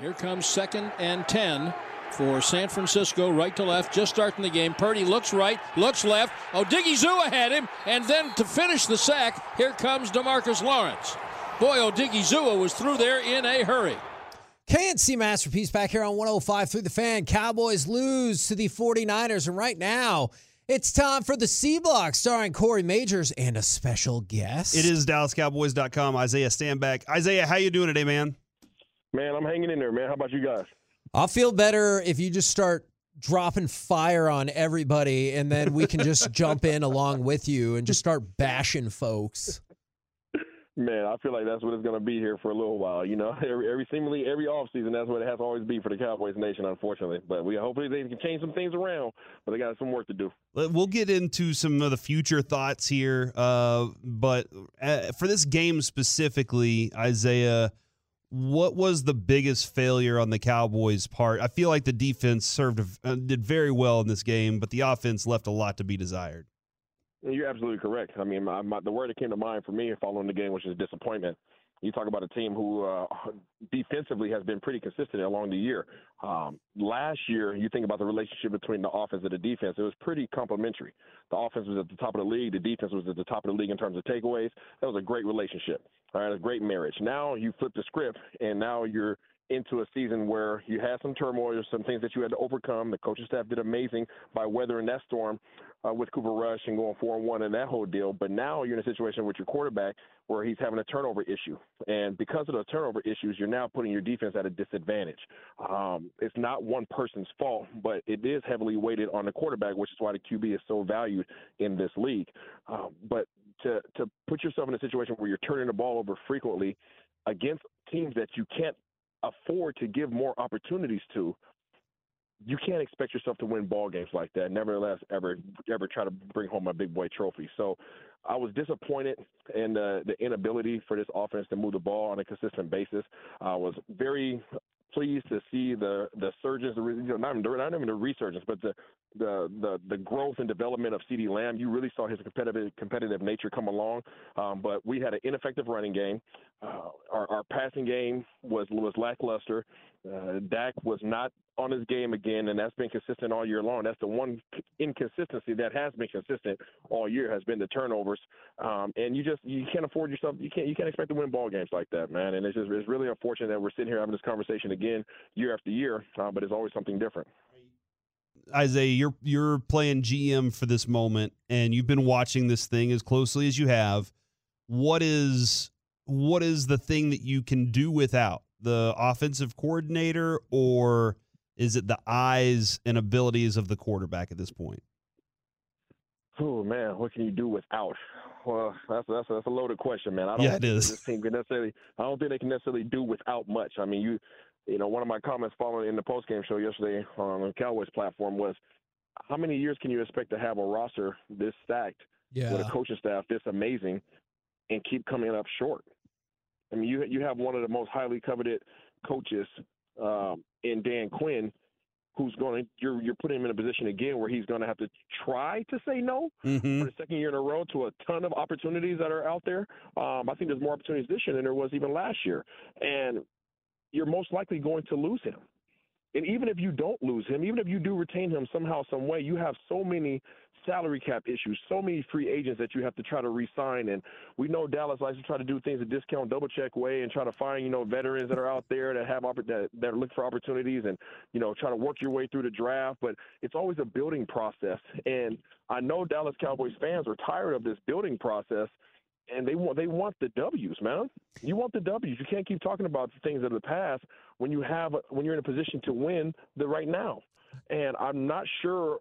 Here comes second and 10 for San Francisco, right to left, just starting the game. Purdy looks right, looks left. Oh, Odighizuwa had him, and then to finish the sack, here comes Demarcus Lawrence. Boy, oh, Odighizuwa was through there in a hurry. KNC Masterpiece back here on 105 through the fan. Cowboys lose to the 49ers, and right now it's time for the C Block starring Corey Majors and a special guest. It is DallasCowboys.com. Isaiah Stanback. Isaiah, how you doing today, man? Man, I'm hanging in there, man. How about you guys? I'll feel better if you just start dropping fire on everybody and then we can just jump in along with you and just start bashing folks. Man, I feel like that's what it's going to be here for a little while. You know, every, every seemingly every offseason, that's what it has to always be for the Cowboys nation, unfortunately. But we hopefully they can change some things around, but they got some work to do. We'll get into some of the future thoughts here, uh, but uh, for this game specifically, Isaiah – what was the biggest failure on the Cowboys' part? I feel like the defense served uh, did very well in this game, but the offense left a lot to be desired. You're absolutely correct. I mean, my, my, the word that came to mind for me following the game was just disappointment. You talk about a team who uh, defensively has been pretty consistent along the year. Um, last year, you think about the relationship between the offense and the defense, it was pretty complementary. The offense was at the top of the league, the defense was at the top of the league in terms of takeaways. That was a great relationship. All right, a great marriage. Now you flip the script, and now you're into a season where you had some turmoil, some things that you had to overcome. The coaching staff did amazing by weathering that storm uh, with Cooper Rush and going four and one and that whole deal. But now you're in a situation with your quarterback where he's having a turnover issue, and because of the turnover issues, you're now putting your defense at a disadvantage. Um, it's not one person's fault, but it is heavily weighted on the quarterback, which is why the QB is so valued in this league. Um, but to to put yourself in a situation where you're turning the ball over frequently against teams that you can't afford to give more opportunities to, you can't expect yourself to win ball games like that. Nevertheless, ever ever try to bring home a big boy trophy. So, I was disappointed in the, the inability for this offense to move the ball on a consistent basis. I was very pleased to see the the surges, you know, not, not even the resurgence, but the the the the growth and development of CeeDee Lamb. You really saw his competitive competitive nature come along. Um, but we had an ineffective running game. Uh, our, our passing game was was lackluster. Uh, Dak was not on his game again, and that's been consistent all year long. That's the one inconsistency that has been consistent all year has been the turnovers. Um, and you just you can't afford yourself. You can't you can't expect to win ball games like that, man. And it's just it's really unfortunate that we're sitting here having this conversation again year after year. Uh, but it's always something different. Isaiah, you're you're playing GM for this moment, and you've been watching this thing as closely as you have. What is what is the thing that you can do without the offensive coordinator, or is it the eyes and abilities of the quarterback at this point? Oh man, what can you do without? Well, that's that's that's a loaded question, man. I don't yeah, it is. This team can necessarily. I don't think they can necessarily do without much. I mean, you, you know, one of my comments following in the post game show yesterday on the Cowboys platform was, how many years can you expect to have a roster this stacked yeah. with a coaching staff this amazing, and keep coming up short? I mean, you you have one of the most highly coveted coaches um, in Dan Quinn, who's going to you're you're putting him in a position again where he's going to have to try to say no mm-hmm. for the second year in a row to a ton of opportunities that are out there. Um, I think there's more opportunities this year than there was even last year, and you're most likely going to lose him. And even if you don't lose him, even if you do retain him somehow, some way, you have so many salary cap issues, so many free agents that you have to try to re-sign. And we know Dallas likes to try to do things a discount, double check way, and try to find you know veterans that are out there that have that that are looking for opportunities, and you know try to work your way through the draft. But it's always a building process, and I know Dallas Cowboys fans are tired of this building process and they want they want the W's, man. You want the W's. You can't keep talking about things of the past when you have when you're in a position to win the right now. And I'm not sure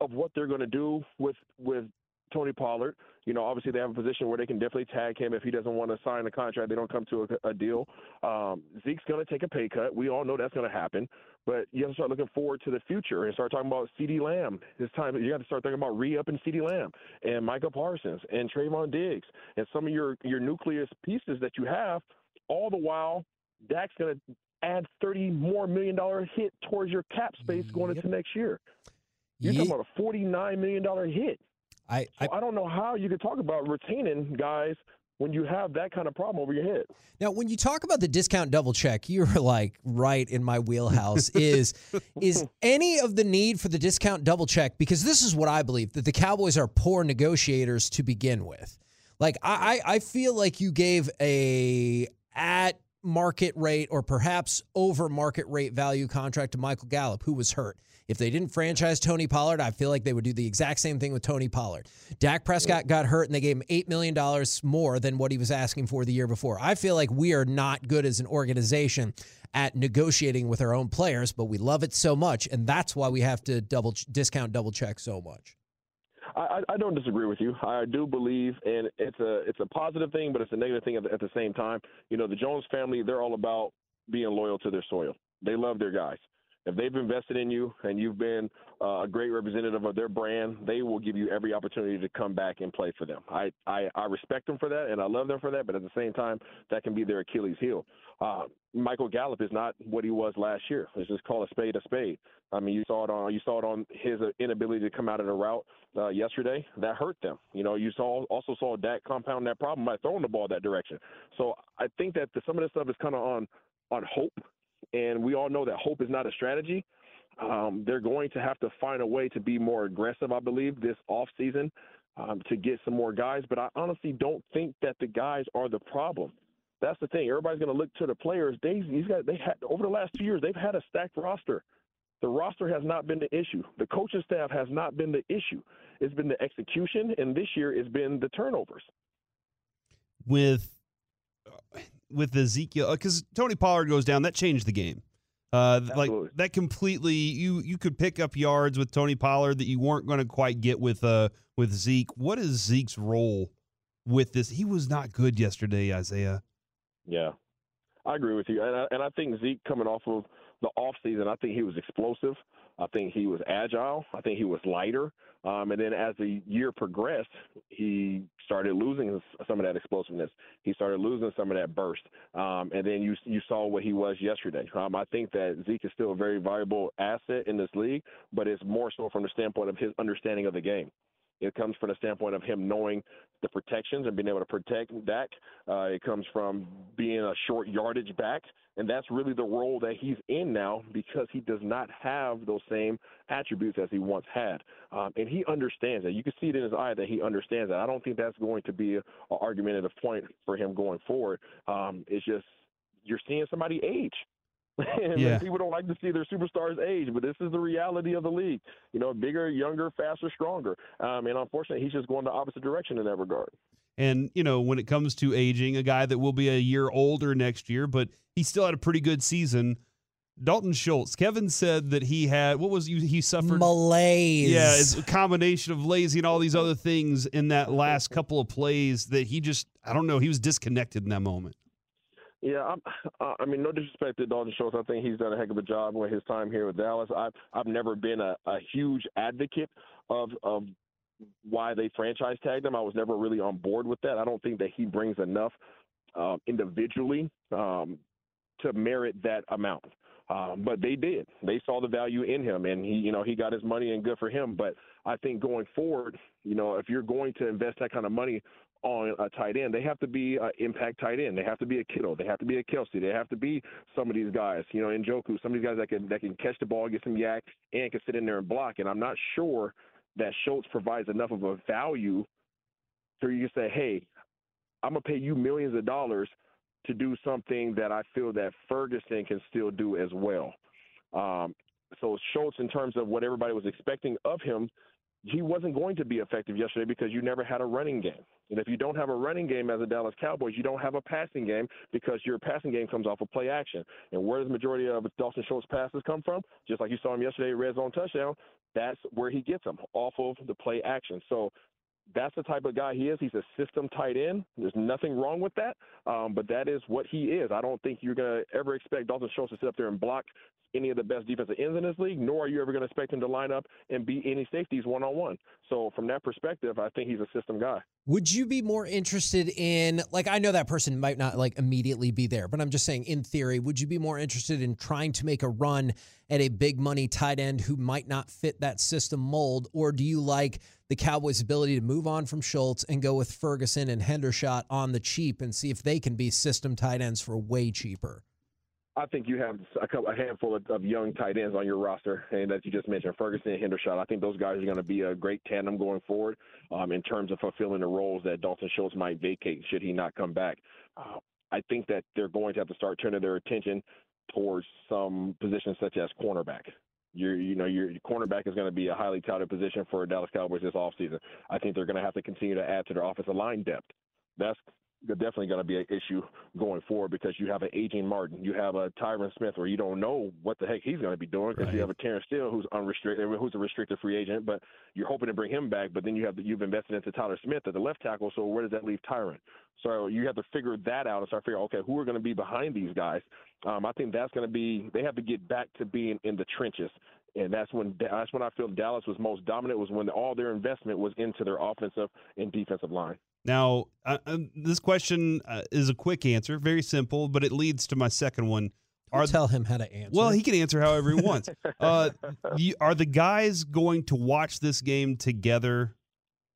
of what they're going to do with with Tony Pollard. You know, obviously they have a position where they can definitely tag him if he doesn't want to sign a contract. They don't come to a, a deal. Um, Zeke's going to take a pay cut. We all know that's going to happen. But you have to start looking forward to the future and start talking about CeeDee Lamb. This time you got to start thinking about re-upping CeeDee Lamb and Micah Parsons and Trevon Diggs and some of your your nucleus pieces that you have. All the while, Dak's going to add thirty more million dollar hit towards your cap space going yep. into next year. You're talking about a forty nine million dollar hit. I, so I, I don't know how you could talk about retaining guys when you have that kind of problem over your head. Now, when you talk about the discount double check, you're like right in my wheelhouse. is is any of the need for the discount double check? Because this is what I believe that the Cowboys are poor negotiators to begin with. Like I, I feel like you gave a at market rate or perhaps over market rate value contract to Michael Gallup, who was hurt. If they didn't franchise Tony Pollard, I feel like they would do the exact same thing with Tony Pollard. Dak Prescott got hurt and they gave him $8 million more than what he was asking for the year before. I feel like we are not good as an organization at negotiating with our own players, but we love it so much. And that's why we have to double discount, double check so much. I, I don't disagree with you. I do believe, and it's a it's a positive thing, but it's a negative thing at the, at the same time. You know, the Jones family, they're all about being loyal to their soil. They love their guys. If they've invested in you and you've been uh, a great representative of their brand, they will give you every opportunity to come back and play for them. I, I, I respect them for that and I love them for that, but at the same time, that can be their Achilles heel. Uh, Michael Gallup is not what he was last year. Let's just call a spade a spade. I mean, you saw it on you saw it on his inability to come out of the route uh, yesterday. That hurt them. You know, you saw also saw Dak compound that problem by throwing the ball that direction. So I think that the, some of this stuff is kind of on on hope and we all know that hope is not a strategy. Um, they're going to have to find a way to be more aggressive, I believe, this offseason um, to get some more guys. But I honestly don't think that the guys are the problem. That's the thing. Everybody's going to look to the players. They, these guys, they had over the last two years, they've had a stacked roster. The roster has not been the issue. The coaching staff has not been the issue. It's been the execution, and this year it's been the turnovers. With with Ezekiel because uh, Tony Pollard goes down, that changed the game. Uh, like that completely, you you could pick up yards with Tony Pollard that you weren't going to quite get with uh with Zeke. What is Zeke's role with this? He was not good yesterday, Isaiah. Yeah, I agree with you, and I, and I think Zeke coming off of the off season, I think he was explosive. I think he was agile. I think he was lighter. Um, and then as the year progressed, he started losing some of that explosiveness. He started losing some of that burst. Um, and then you you saw what he was yesterday. Um, I think that Zeke is still a very valuable asset in this league, but it's more so from the standpoint of his understanding of the game. It comes from the standpoint of him knowing the protections and being able to protect Dak. Uh, it comes from being a short yardage back, and that's really the role that he's in now because he does not have those same attributes as he once had. Um, and he understands that. You can see it in his eye that he understands that. I don't think that's going to be an argumentative point for him going forward. Um, it's just you're seeing somebody age. and yeah. people don't like to see their superstars age, but this is the reality of the league. You know, bigger, younger, faster, stronger. Um, and unfortunately, he's just going the opposite direction in that regard. And, you know, when it comes to aging, a guy that will be a year older next year, but he still had a pretty good season. Dalton Schultz. Kevin said that he had what was he suffered malaise. Yeah, it's a combination of lazy and all these other things in that last couple of plays that he just I don't know, he was disconnected in that moment. Yeah, I'm, uh, I mean, no disrespect to Dalton Schultz. I think he's done a heck of a job with his time here with Dallas. I've I've never been a, a huge advocate of of why they franchise tagged him. I was never really on board with that. I don't think that he brings enough um, individually um, to merit that amount. Um, but they did. They saw the value in him, and he, you know, he got his money, and good for him. But I think going forward, you know, if you're going to invest that kind of money on a tight end. They have to be an impact tight end. They have to be a Kittle. They have to be a Kelsey. They have to be some of these guys, you know, in Njoku, some of these guys that can that can catch the ball, get some YAC, and can sit in there and block. And I'm not sure that Schultz provides enough of a value for you to say, hey, I'm gonna pay you millions of dollars to do something that I feel that Ferguson can still do as well. Um, so Schultz, in terms of what everybody was expecting of him, he wasn't going to be effective yesterday because you never had a running game. And if you don't have a running game as a Dallas Cowboys, you don't have a passing game because your passing game comes off of play action. And where does the majority of Dalton Schultz passes come from? Just like you saw him yesterday, red zone touchdown. That's where he gets them off of the play action. So that's the type of guy he is. He's a system tight end. There's nothing wrong with that, um, but that is what he is. I don't think you're going to ever expect Dalton Schultz to sit up there and block any of the best defensive ends in this league, nor are you ever going to expect him to line up and beat any safeties one on one. So from that perspective, I think he's a system guy. Would you be more interested in like I know that person might not like immediately be there, but I'm just saying in theory, would you be more interested in trying to make a run at a big money tight end who might not fit that system mold or do you like the Cowboys' ability to move on from Schultz and go with Ferguson and Hendershot on the cheap and see if they can be system tight ends for way cheaper? I think you have a, couple, a handful of, of, young tight ends on your roster, and as you just mentioned, Ferguson and Hendershot. I think those guys are going to be a great tandem going forward um, in terms of fulfilling the roles that Dalton Schultz might vacate should he not come back. Uh, I think that they're going to have to start turning their attention towards some positions such as cornerback. Your, you know, your, cornerback is going to be a highly touted position for Dallas Cowboys this offseason. I think they're going to have to continue to add to their offensive line depth. That's definitely going to be an issue going forward because you have an aging Martin, you have a Tyron Smith, where you don't know what the heck he's going to be doing because right. you have a Terence Steele who's unrestricted, who's a restricted free agent, but you're hoping to bring him back. But then you have the, you've invested into Tyler Smith at the left tackle, so where does that leave Tyron? So you have to figure that out and start figuring, okay, who are going to be behind these guys? Um, I think that's going to be they have to get back to being in the trenches and that's when that's when I feel Dallas was most dominant was when all their investment was into their offensive and defensive line. Now, uh, this question uh, is a quick answer, very simple, but it leads to my second one. Are tell him how to answer. Well, he can answer however he wants. uh, you, are the guys going to watch this game together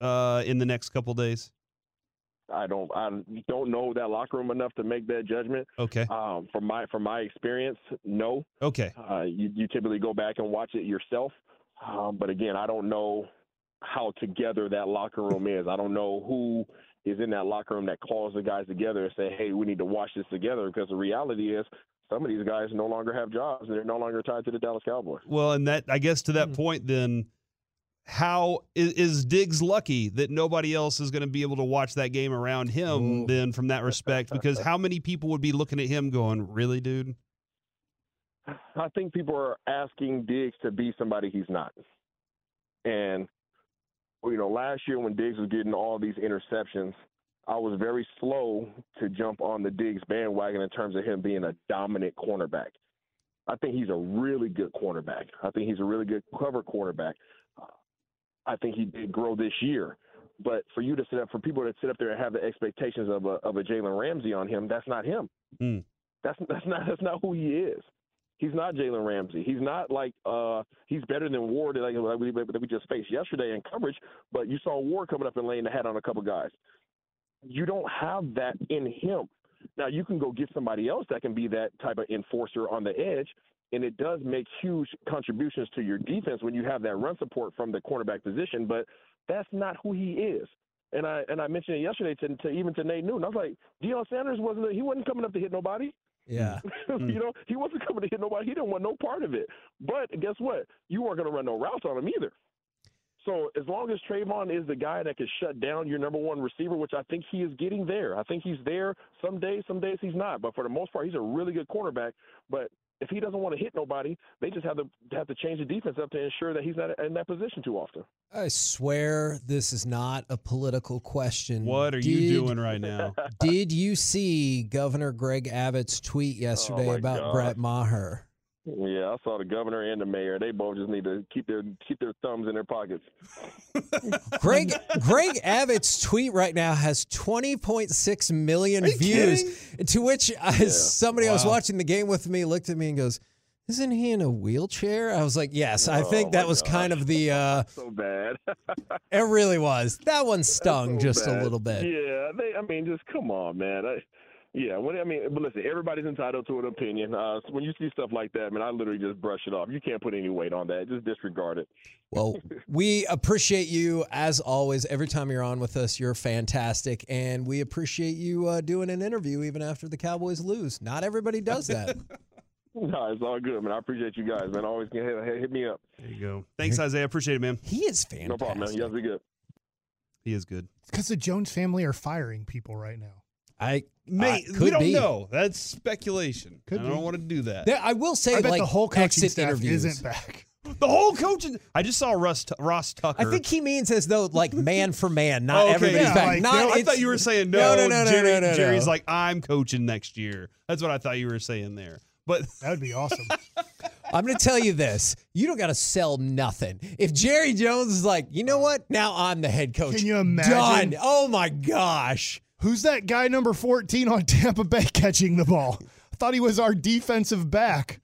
uh, in the next couple days? I don't I don't know that locker room enough to make that judgment. Okay. Um, from my from my experience, no. Okay. Uh, you you typically go back and watch it yourself, um, but again, I don't know how together that locker room is. I don't know who is in that locker room that calls the guys together and say, "Hey, we need to watch this together." Because the reality is, some of these guys no longer have jobs and they're no longer tied to the Dallas Cowboys. Well, and that I guess to that mm-hmm. point, then how is, is, Diggs lucky that nobody else is going to be able to watch that game around him? Ooh. Then, from that respect, because how many people would be looking at him going, "Really, dude"? I think people are asking Diggs to be somebody he's not, and you know, last year when Diggs was getting all these interceptions, I was very slow to jump on the Diggs bandwagon in terms of him being a dominant cornerback. I think he's a really good cornerback. I think he's a really good cover cornerback. I think he did grow this year. But for you to sit up, for people to sit up there and have the expectations of a of a Jalen Ramsey on him, that's not him. Mm. That's that's not that's not who he is. He's not Jalen Ramsey. He's not like uh, he's better than Ward like, that we, that we just faced yesterday in coverage. But you saw Ward coming up and laying the hat on a couple guys. You don't have that in him. Now you can go get somebody else that can be that type of enforcer on the edge, and it does make huge contributions to your defense when you have that run support from the cornerback position. But that's not who he is. And I and I mentioned it yesterday to, to even to Nate Newton. I was like, Deion Sanders wasn't he wasn't coming up to hit nobody. Yeah. you mm. know, he wasn't coming to hit nobody. He didn't want no part of it. But guess what? You weren't going to run no routes on him either. So as long as Trevon is the guy that can shut down your number one receiver, which I think he is getting there. I think he's there some days, some days he's not. But for the most part, he's a really good cornerback. But if he doesn't want to hit nobody, they just have to have to change the defense up to ensure that he's not in that position too often. I swear this is not a political question. What are did, you doing right now? did you see Governor Greg Abbott's tweet yesterday oh about God. Brett Maher? Yeah, I saw the governor and the mayor. They both just need to keep their keep their thumbs in their pockets. Greg Greg Abbott's tweet right now has 20.6 million views. Kidding? To which I, yeah. somebody wow. I was watching the game with me looked at me and goes, "Isn't he in a wheelchair?" I was like, "Yes, I think oh that was gosh. kind of the uh, so bad." it really was. That one stung so just bad. a little bit. Yeah, they, I mean, just come on, man. I, yeah, when, I mean, but listen, everybody's entitled to an opinion. Uh, when you see stuff like that, I mean, I literally just brush it off. You can't put any weight on that. Just disregard it. Well, we appreciate you as always. Every time you're on with us, you're fantastic, and we appreciate you uh, doing an interview even after the Cowboys lose. Not everybody does that. no, it's all good, man. I appreciate you guys, man. Always hit, hit, hit me up. There you go. Thanks, Isaiah. Appreciate it, man. He is fantastic. No problem, man. You guys be good. He is good. It's because the Jones family are firing people right now. I May, uh, we don't be. know. That's speculation. Could I don't be. want to do that. There, I will say, I bet like the whole coaching exit staff interviews. isn't back. The whole coaching. I just saw Russ Ross Tucker. I think he means as though like man for man, not okay. everybody's Yeah, back. like, not, I thought you were saying No, no. no, no, no, Jerry, no, no, no. Jerry's like I'm coaching next year. That's what I thought you were saying there. But That would be awesome. I'm going to tell you this. You don't got to sell nothing. If Jerry Jones is like, you know what? Now I'm the head coach. Can you imagine? Done. Oh my gosh. Who's that guy number 14 on Tampa Bay catching the ball? I thought he was our defensive back.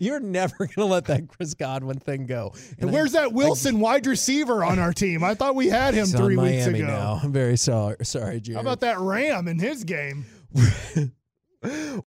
You're never going to let that Chris Godwin thing go. And where's that Wilson wide receiver on our team? I thought we had him three weeks ago. now. I'm very sorry, sorry, Jerry. How about that Ram in his game?